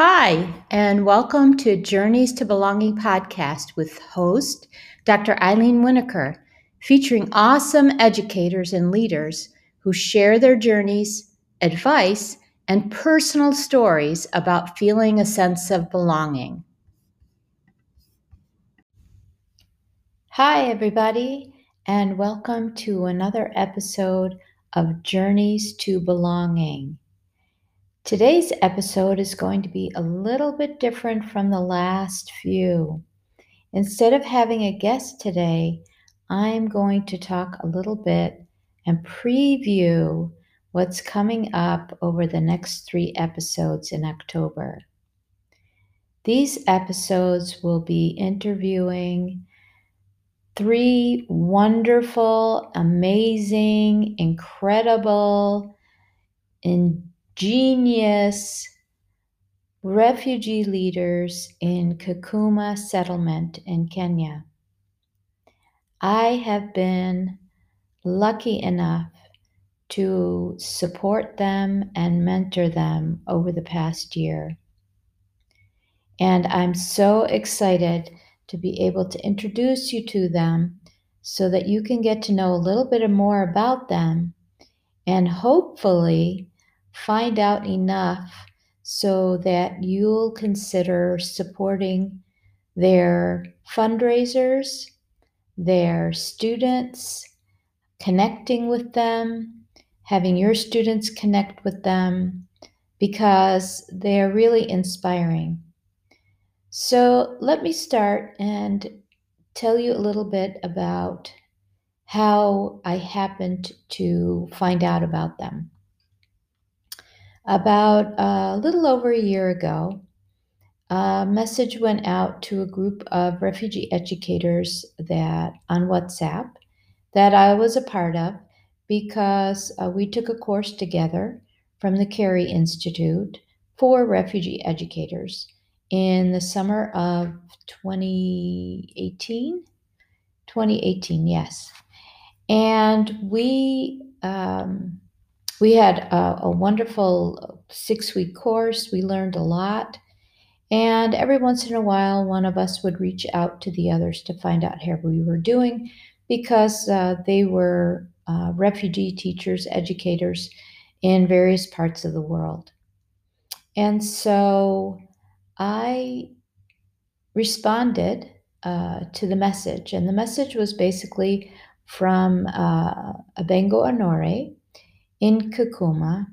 Hi, and welcome to Journeys to Belonging podcast with host Dr. Eileen Winokur, featuring awesome educators and leaders who share their journeys, advice, and personal stories about feeling a sense of belonging. Hi, everybody, and welcome to another episode of Journeys to Belonging. Today's episode is going to be a little bit different from the last few. Instead of having a guest today, I'm going to talk a little bit and preview what's coming up over the next three episodes in October. These episodes will be interviewing three wonderful, amazing, incredible, and genius refugee leaders in Kakuma settlement in Kenya. I have been lucky enough to support them and mentor them over the past year. And I'm so excited to be able to introduce you to them so that you can get to know a little bit more about them and hopefully find out enough so that you'll consider supporting their fundraisers, their students, connecting with them, having your students connect with them, because they're really inspiring. So, let me start and tell you a little bit about how I happened to find out about them. About a little over a year ago, a message went out to a group of refugee educators that on WhatsApp that I was a part of because uh, we took a course together from the Carey Institute for refugee educators in the summer of 2018. 2018, yes. And we um, we had a, a wonderful six week course. We learned a lot. And every once in a while, one of us would reach out to the others to find out how we were doing because uh, they were uh, refugee teachers, educators in various parts of the world. And so I responded uh, to the message. And the message was basically from uh, Abengo Honore, in Kakuma,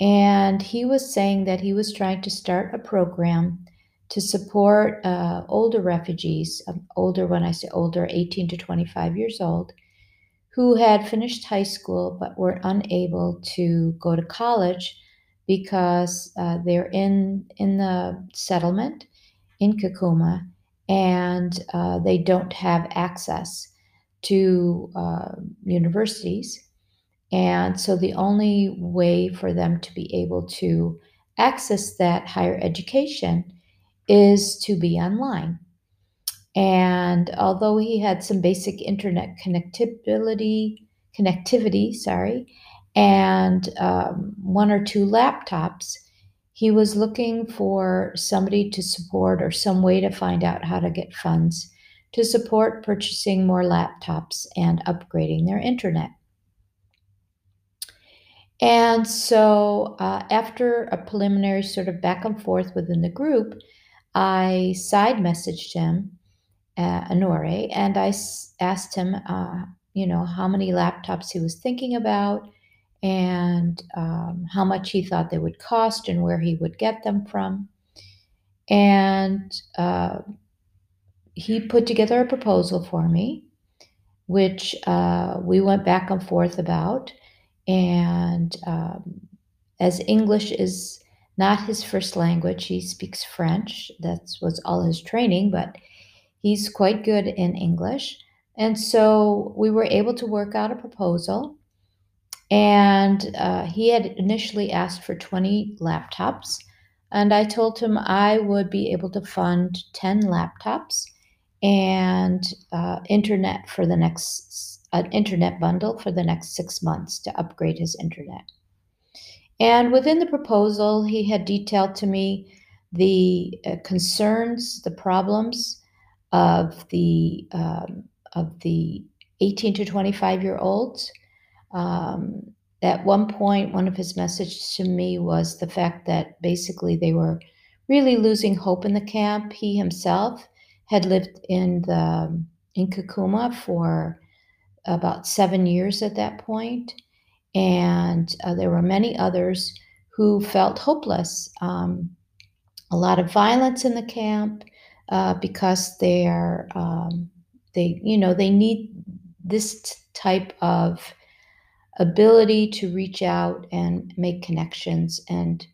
and he was saying that he was trying to start a program to support uh, older refugees, um, older when I say older, 18 to 25 years old, who had finished high school but were unable to go to college because uh, they're in in the settlement in Kakuma and uh, they don't have access to uh, universities and so the only way for them to be able to access that higher education is to be online. And although he had some basic internet connectivity, connectivity, sorry, and um, one or two laptops, he was looking for somebody to support or some way to find out how to get funds to support purchasing more laptops and upgrading their internet. And so, uh, after a preliminary sort of back and forth within the group, I side messaged him, uh, Honore, and I s- asked him, uh, you know, how many laptops he was thinking about and um, how much he thought they would cost and where he would get them from. And uh, he put together a proposal for me, which uh, we went back and forth about. And um, as English is not his first language, he speaks French. That was all his training, but he's quite good in English. And so we were able to work out a proposal. And uh, he had initially asked for 20 laptops. And I told him I would be able to fund 10 laptops and uh, internet for the next an internet bundle for the next six months to upgrade his internet. And within the proposal, he had detailed to me the uh, concerns, the problems of the um, of the 18 to 25 year olds. Um, at one point, one of his messages to me was the fact that basically they were really losing hope in the camp. He himself had lived in the in Kakuma for about seven years at that point, and uh, there were many others who felt hopeless. Um, a lot of violence in the camp uh, because they are um, they you know they need this t- type of ability to reach out and make connections and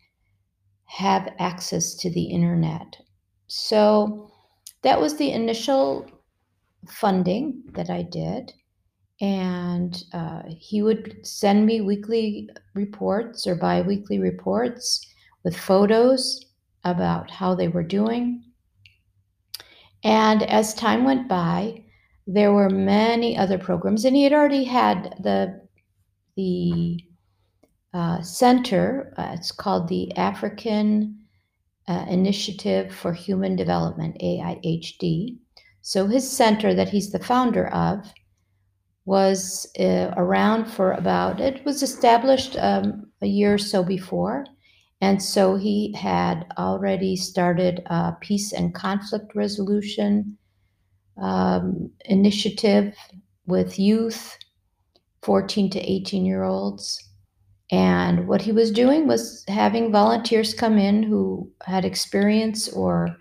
have access to the internet. So that was the initial funding that I did. And uh, he would send me weekly reports or bi weekly reports with photos about how they were doing. And as time went by, there were many other programs, and he had already had the the uh, center. Uh, it's called the African uh, Initiative for Human Development (AIHD). So his center that he's the founder of was uh, around for about. It was established um, a year or so before, and so he had already started a peace and conflict resolution um, initiative with youth, 14 to 18 year olds. And what he was doing was having volunteers come in who had experience or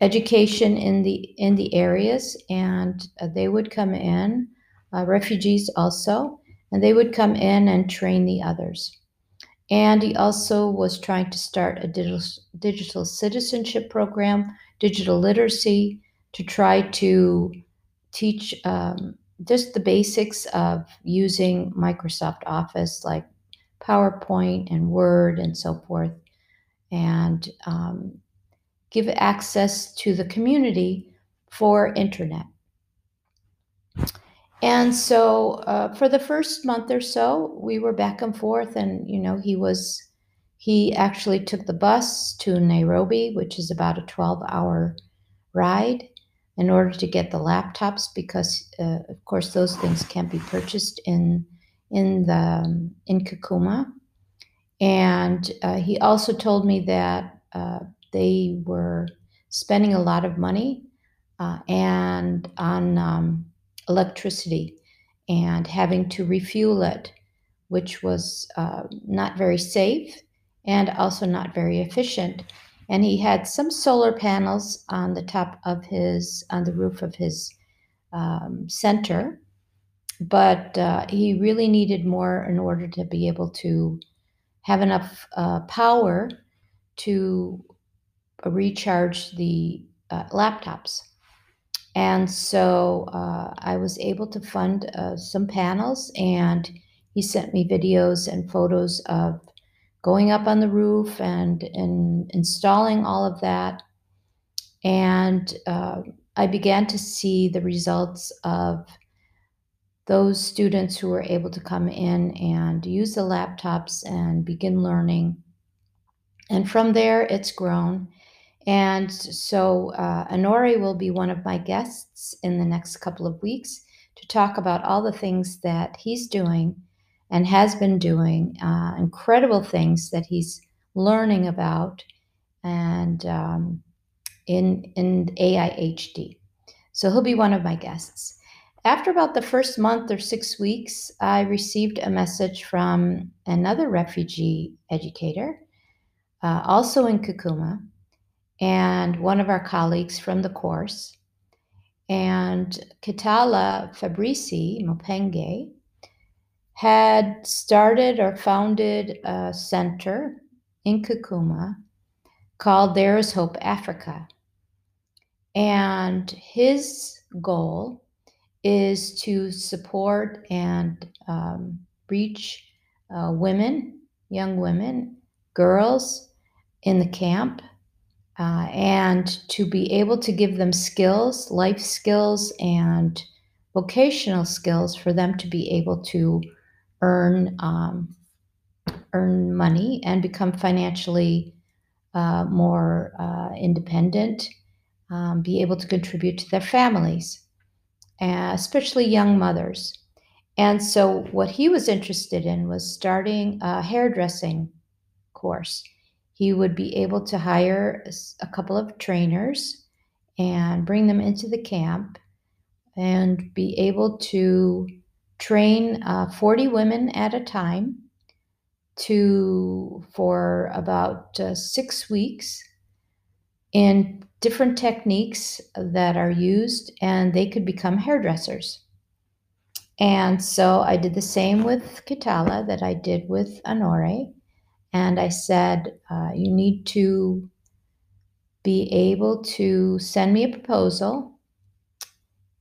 education in the in the areas, and uh, they would come in, uh, refugees also, and they would come in and train the others. And he also was trying to start a digital, digital citizenship program, digital literacy, to try to teach um, just the basics of using Microsoft Office, like PowerPoint and Word and so forth, and um, give access to the community for internet. And so uh, for the first month or so, we were back and forth, and you know, he was he actually took the bus to Nairobi, which is about a 12 hour ride, in order to get the laptops because, uh, of course, those things can't be purchased in in the in Kakuma. And uh, he also told me that uh, they were spending a lot of money uh, and on um, electricity and having to refuel it, which was uh, not very safe and also not very efficient. And he had some solar panels on the top of his, on the roof of his um, center, but uh, he really needed more in order to be able to have enough uh, power to recharge the uh, laptops. And so uh, I was able to fund uh, some panels, and he sent me videos and photos of going up on the roof and, and installing all of that. And uh, I began to see the results of those students who were able to come in and use the laptops and begin learning. And from there, it's grown. And so uh, Honore will be one of my guests in the next couple of weeks to talk about all the things that he's doing and has been doing, uh, incredible things that he's learning about and um, in, in AIHD. So he'll be one of my guests. After about the first month or six weeks, I received a message from another refugee educator, uh, also in Kakuma, and one of our colleagues from the course. And Kitala Fabrici Mopenge had started or founded a center in Kakuma called There is Hope Africa. And his goal is to support and um, reach uh, women, young women, girls in the camp uh, and to be able to give them skills, life skills, and vocational skills for them to be able to earn um, earn money and become financially uh, more uh, independent, um, be able to contribute to their families, uh, especially young mothers. And so, what he was interested in was starting a hairdressing course. He would be able to hire a couple of trainers and bring them into the camp and be able to train uh, 40 women at a time to for about uh, six weeks in different techniques that are used and they could become hairdressers. And so i did the same with kitala that i did with honore and i said uh, you need to be able to send me a proposal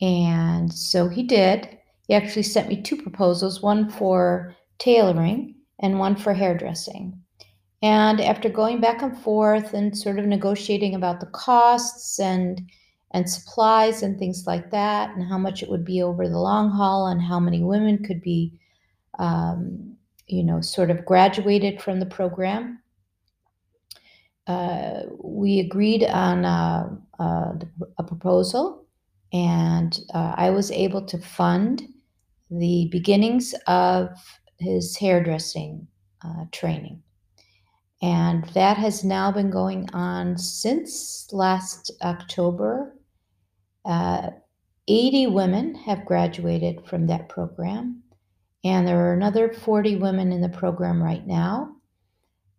and so he did. He actually sent me two proposals one for tailoring and one for hairdressing. And after going back and forth and sort of negotiating about the costs and and supplies and things like that, and how much it would be over the long haul, and how many women could be, um, you know, sort of graduated from the program, uh, we agreed on a, a, a proposal and uh, I was able to fund the beginnings of his hairdressing uh, training. And that has now been going on since last October. Uh, 80 women have graduated from that program, and there are another 40 women in the program right now.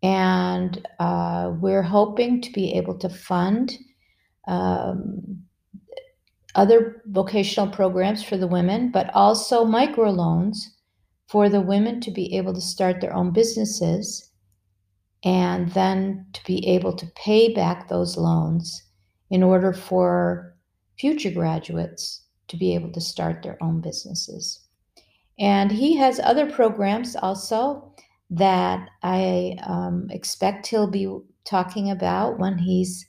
And uh, we're hoping to be able to fund um, other vocational programs for the women, but also microloans for the women to be able to start their own businesses and then to be able to pay back those loans in order for future graduates to be able to start their own businesses. And he has other programs also that I um, expect he'll be talking about when he's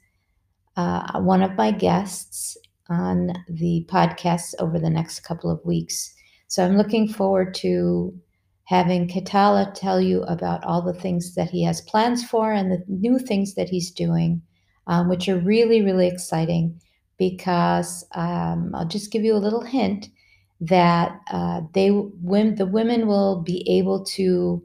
uh, one of my guests on the podcast over the next couple of weeks. So I'm looking forward to having Kitala tell you about all the things that he has plans for and the new things that he's doing, um, which are really, really exciting because um, I'll just give you a little hint that uh, they when the women will be able to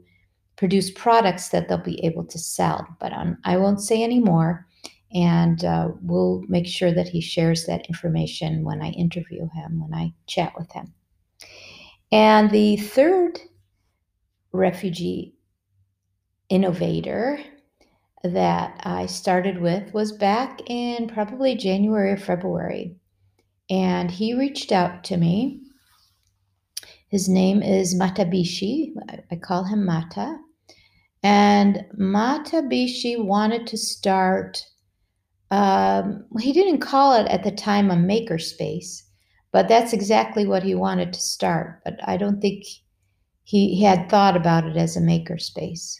produce products that they'll be able to sell. But um, I won't say any more and uh, we'll make sure that he shares that information when I interview him, when I chat with him. And the third refugee innovator that I started with was back in probably January or February. And he reached out to me. His name is Matabishi. I call him Mata. And Matabishi wanted to start um, he didn't call it at the time a makerspace, but that's exactly what he wanted to start. But I don't think he, he had thought about it as a makerspace.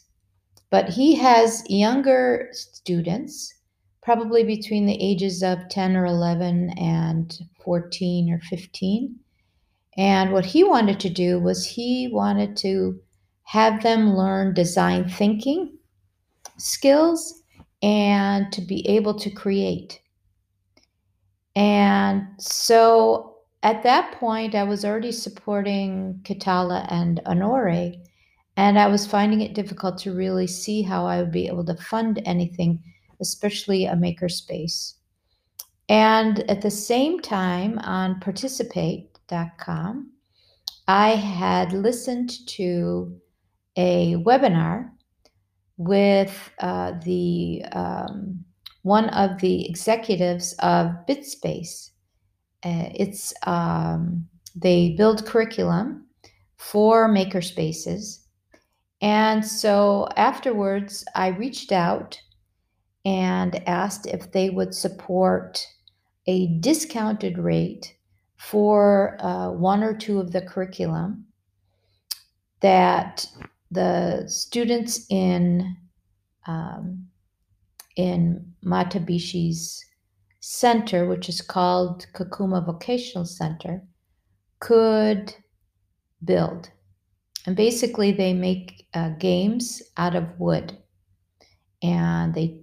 But he has younger students, probably between the ages of 10 or 11 and 14 or 15. And what he wanted to do was he wanted to have them learn design thinking skills and to be able to create. And so at that point, I was already supporting Kitala and Honore, and I was finding it difficult to really see how I would be able to fund anything, especially a makerspace. And at the same time, on participate.com, I had listened to a webinar with uh, the um, one of the executives of BitSpace. Uh, it's um, they build curriculum for makerspaces, and so afterwards, I reached out and asked if they would support a discounted rate for uh, one or two of the curriculum that the students in um, in Matabishi's center, which is called Kakuma Vocational Center, could build. And basically, they make uh, games out of wood and they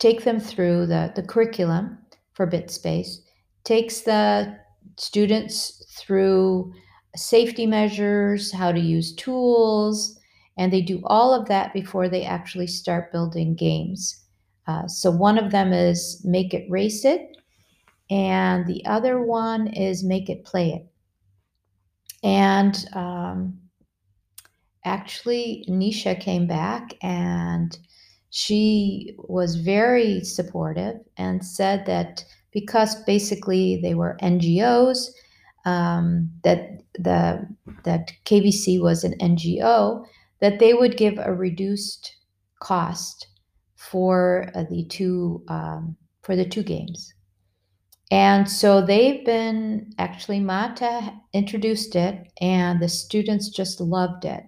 take them through the, the curriculum for BitSpace, takes the students through safety measures, how to use tools, and they do all of that before they actually start building games. Uh, so one of them is make it race it, and the other one is make it play it. And um, actually, Nisha came back and she was very supportive and said that because basically they were NGOs, um, that the that KVC was an NGO, that they would give a reduced cost for uh, the two um, for the two games. And so they've been actually Mata introduced it, and the students just loved it.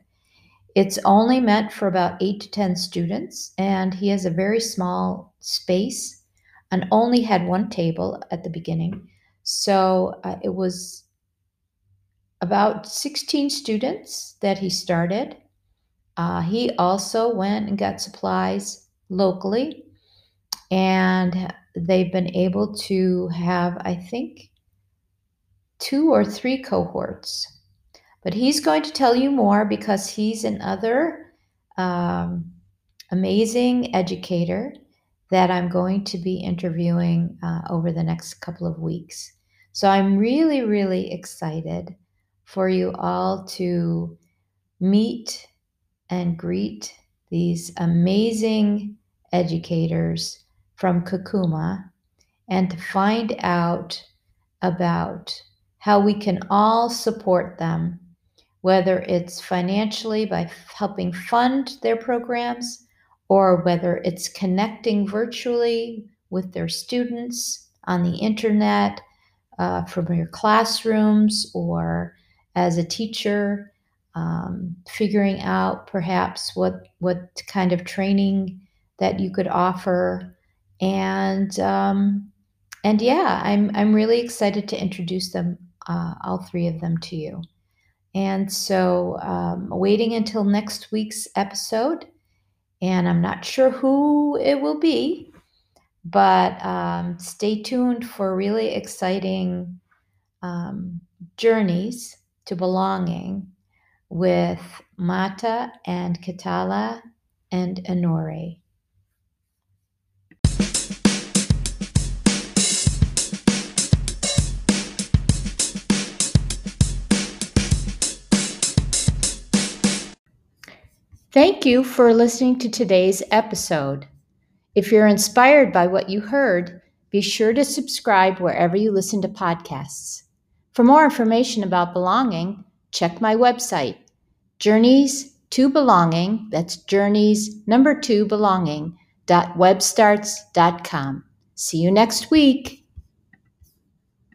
It's only meant for about eight to 10 students, and he has a very small space and only had one table at the beginning. So uh, it was about 16 students that he started. Uh, he also went and got supplies locally, and they've been able to have, I think, two or three cohorts. But he's going to tell you more because he's another um, amazing educator that I'm going to be interviewing uh, over the next couple of weeks. So I'm really, really excited for you all to meet and greet these amazing educators from Kakuma and to find out about how we can all support them, whether it's financially by helping fund their programs or whether it's connecting virtually with their students on the internet uh, from your classrooms or as a teacher, um, figuring out perhaps what what kind of training that you could offer, and um, and yeah, I'm I'm really excited to introduce them, uh, all three of them, to you. And so, um, waiting until next week's episode, and I'm not sure who it will be, but um, stay tuned for really exciting um, journeys to belonging with Mata and Kitala and Honore. Thank you for listening to today's episode. If you're inspired by what you heard, be sure to subscribe wherever you listen to podcasts. For more information about belonging, check my website, Journeys to Belonging, that's journeys number two belonging, webstarts.com. See you next week.